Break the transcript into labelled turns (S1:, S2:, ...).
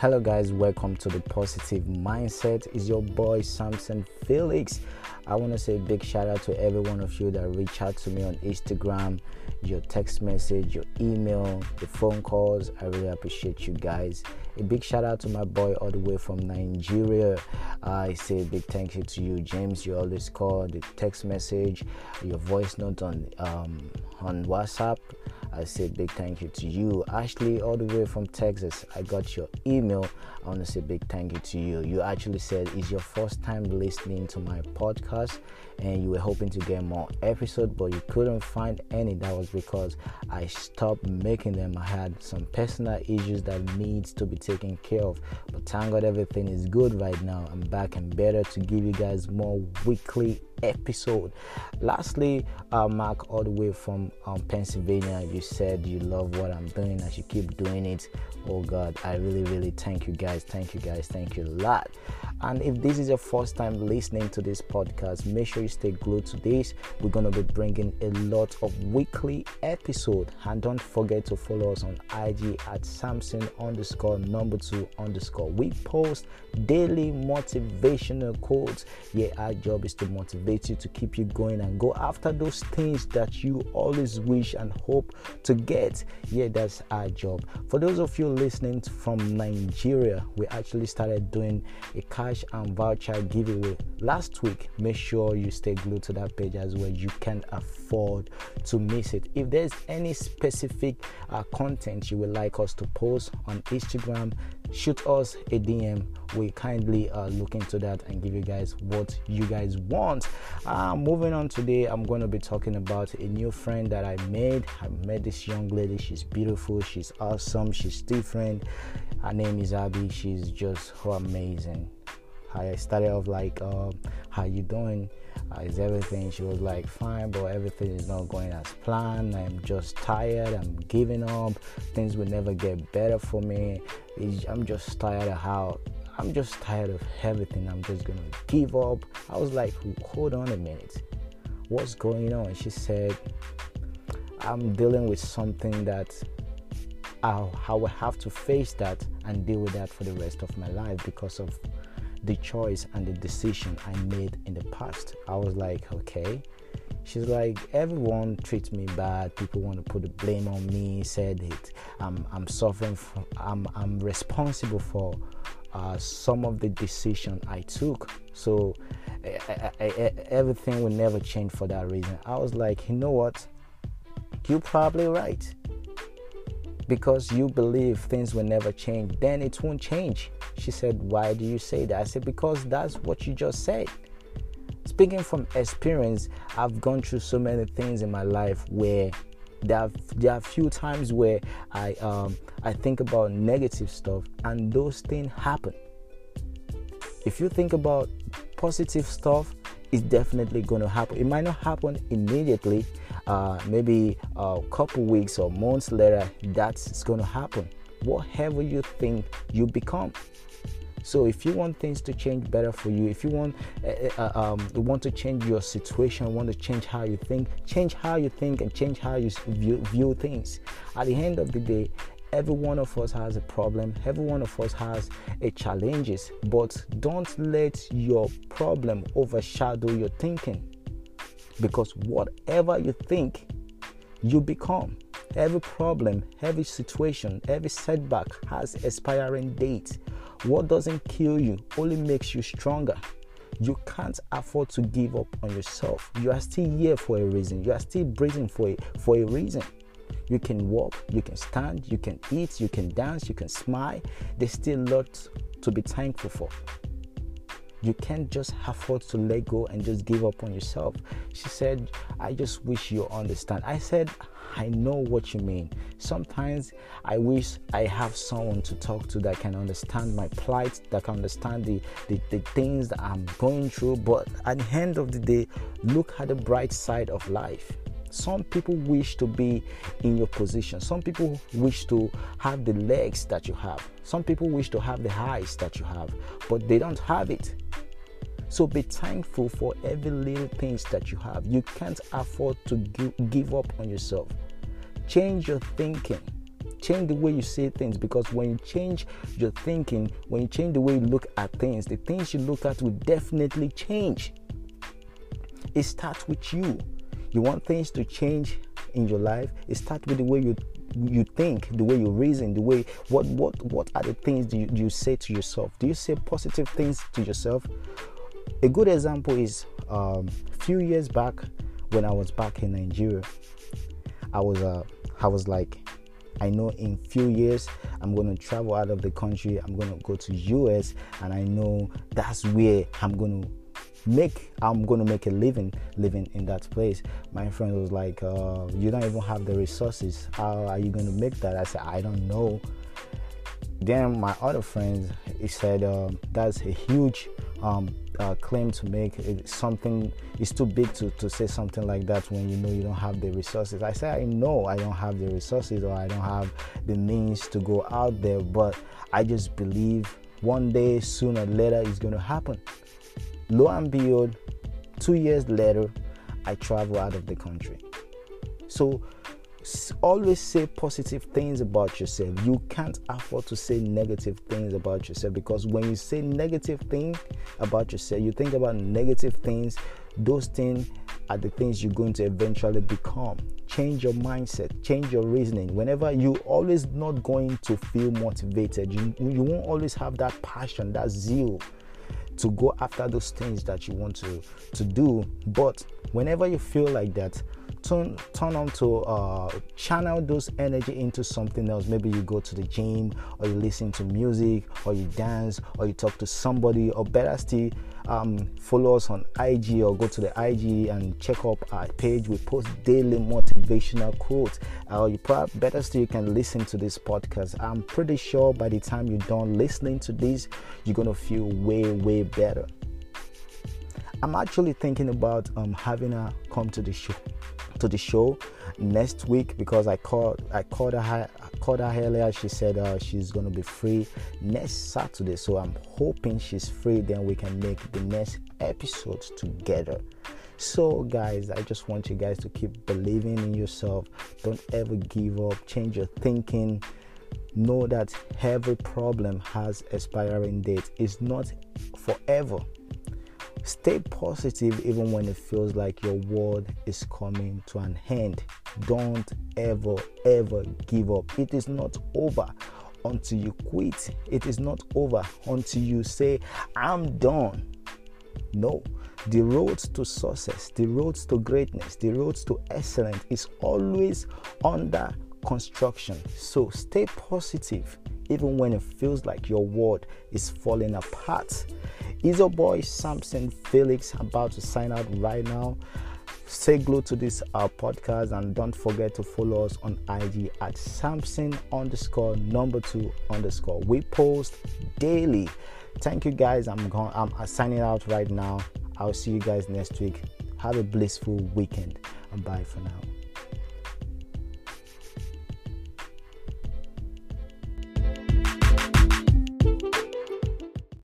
S1: Hello, guys, welcome to the Positive Mindset. Is your boy Samson Felix. I want to say a big shout out to every one of you that reach out to me on Instagram, your text message, your email, the phone calls. I really appreciate you guys. A big shout out to my boy all the way from Nigeria. I say a big thank you to you, James. You always call the text message, your voice note on um, on WhatsApp. I say big thank you to you, Ashley, all the way from Texas. I got your email. I want to say big thank you to you. You actually said it's your first time listening to my podcast and you were hoping to get more episodes, but you couldn't find any. That was because I stopped making them. I had some personal issues that needs to be taken care of. But thank God everything is good right now. I'm back and better to give you guys more weekly episode. Lastly, uh, Mark, all the way from um, Pennsylvania, you said you love what I'm doing. I should keep doing it. Oh God, I really, really thank you guys. Thank you guys. Thank you a lot. And if this is your first time listening to this podcast, make sure you stay glued to this. We're gonna be bringing a lot of weekly episode, and don't forget to follow us on IG at Samson underscore number two underscore. We post daily motivational quotes. Yeah, our job is to motivate you to keep you going and go after those things that you always wish and hope to get. Yeah, that's our job. For those of you listening from Nigeria, we actually started doing a cash and voucher giveaway last week. Make sure you stay glued to that page as well. You can't afford to miss it. If there's any specific uh, content you would like us to post on Instagram, shoot us a DM. We kindly uh, look into that and give you guys what you guys want. Uh, moving on today, I'm going to be talking about a new friend that I made. I met this young lady. She's beautiful. She's awesome. She's different. Her name is Abby. She's just so amazing. I started off like, uh, "How you doing? Uh, is everything?" She was like, "Fine, but everything is not going as planned. I'm just tired. I'm giving up. Things will never get better for me. I'm just tired of how." I'm just tired of everything. I'm just gonna give up. I was like, hold on a minute. What's going on? She said, I'm dealing with something that I'll, I will have to face that and deal with that for the rest of my life because of the choice and the decision I made in the past. I was like, okay. She's like, everyone treats me bad. People want to put the blame on me. Said it. I'm, I'm suffering. From, I'm, I'm responsible for uh, some of the decision I took. So I, I, I, everything will never change for that reason. I was like, you know what? You're probably right. Because you believe things will never change, then it won't change. She said, Why do you say that? I said, Because that's what you just said. Speaking from experience, I've gone through so many things in my life where there are, there are few times where I um, I think about negative stuff and those things happen. If you think about positive stuff, it's definitely going to happen. It might not happen immediately, uh, maybe a couple weeks or months later, that's going to happen. Whatever you think, you become. So if you want things to change better for you, if you want uh, uh, um, want to change your situation, want to change how you think, change how you think and change how you view, view things. At the end of the day, every one of us has a problem every one of us has a challenges but don't let your problem overshadow your thinking because whatever you think you become. Every problem every situation every setback has expiring date what doesn't kill you only makes you stronger. You can't afford to give up on yourself. You are still here for a reason. You are still breathing for a, for a reason. You can walk, you can stand, you can eat, you can dance, you can smile. There's still a lot to be thankful for. You can't just afford to let go and just give up on yourself. She said, I just wish you understand. I said, I know what you mean. Sometimes I wish I have someone to talk to that can understand my plight, that can understand the, the, the things that I'm going through. But at the end of the day, look at the bright side of life. Some people wish to be in your position. Some people wish to have the legs that you have. Some people wish to have the eyes that you have, but they don't have it. So be thankful for every little things that you have. You can't afford to give up on yourself. Change your thinking. change the way you say things because when you change your thinking, when you change the way you look at things, the things you look at will definitely change. It starts with you. You want things to change in your life, it starts with the way you you think, the way you reason, the way what what what are the things do you, do you say to yourself? Do you say positive things to yourself? A good example is um, a few years back when I was back in Nigeria. I was uh, I was like, I know in few years I'm gonna travel out of the country. I'm gonna go to US, and I know that's where I'm gonna make i'm gonna make a living living in that place my friend was like uh, you don't even have the resources how are you gonna make that i said i don't know then my other friends he said uh, that's a huge um, uh, claim to make something it's too big to, to say something like that when you know you don't have the resources i say i know i don't have the resources or i don't have the means to go out there but i just believe one day sooner or later it's going to happen Lo and behold, two years later, I travel out of the country. So always say positive things about yourself. You can't afford to say negative things about yourself because when you say negative things about yourself, you think about negative things, those things are the things you're going to eventually become. Change your mindset, change your reasoning. Whenever you always not going to feel motivated, you, you won't always have that passion, that zeal to go after those things that you want to to do but whenever you feel like that turn turn on to uh, channel those energy into something else. Maybe you go to the gym or you listen to music or you dance or you talk to somebody or better still um, follow us on ig or go to the ig and check up our page. We post daily motivational quotes. Or uh, you probably better still you can listen to this podcast. I'm pretty sure by the time you're done listening to this you're gonna feel way way better i'm actually thinking about um, having her come to the show to the show next week because I called I called her I called her earlier. She said uh, she's gonna be free next Saturday, so I'm hoping she's free. Then we can make the next episode together. So, guys, I just want you guys to keep believing in yourself. Don't ever give up. Change your thinking. Know that every problem has expiring date. It's not forever Stay positive even when it feels like your world is coming to an end. Don't ever, ever give up. It is not over until you quit. It is not over until you say, I'm done. No, the road to success, the road to greatness, the road to excellence is always under construction. So stay positive even when it feels like your world is falling apart. Is your boy Samson Felix about to sign out right now? Say glow to this our podcast and don't forget to follow us on IG at Samson underscore number two underscore. We post daily. Thank you guys. I'm going I'm signing out right now. I'll see you guys next week. Have a blissful weekend and bye for now.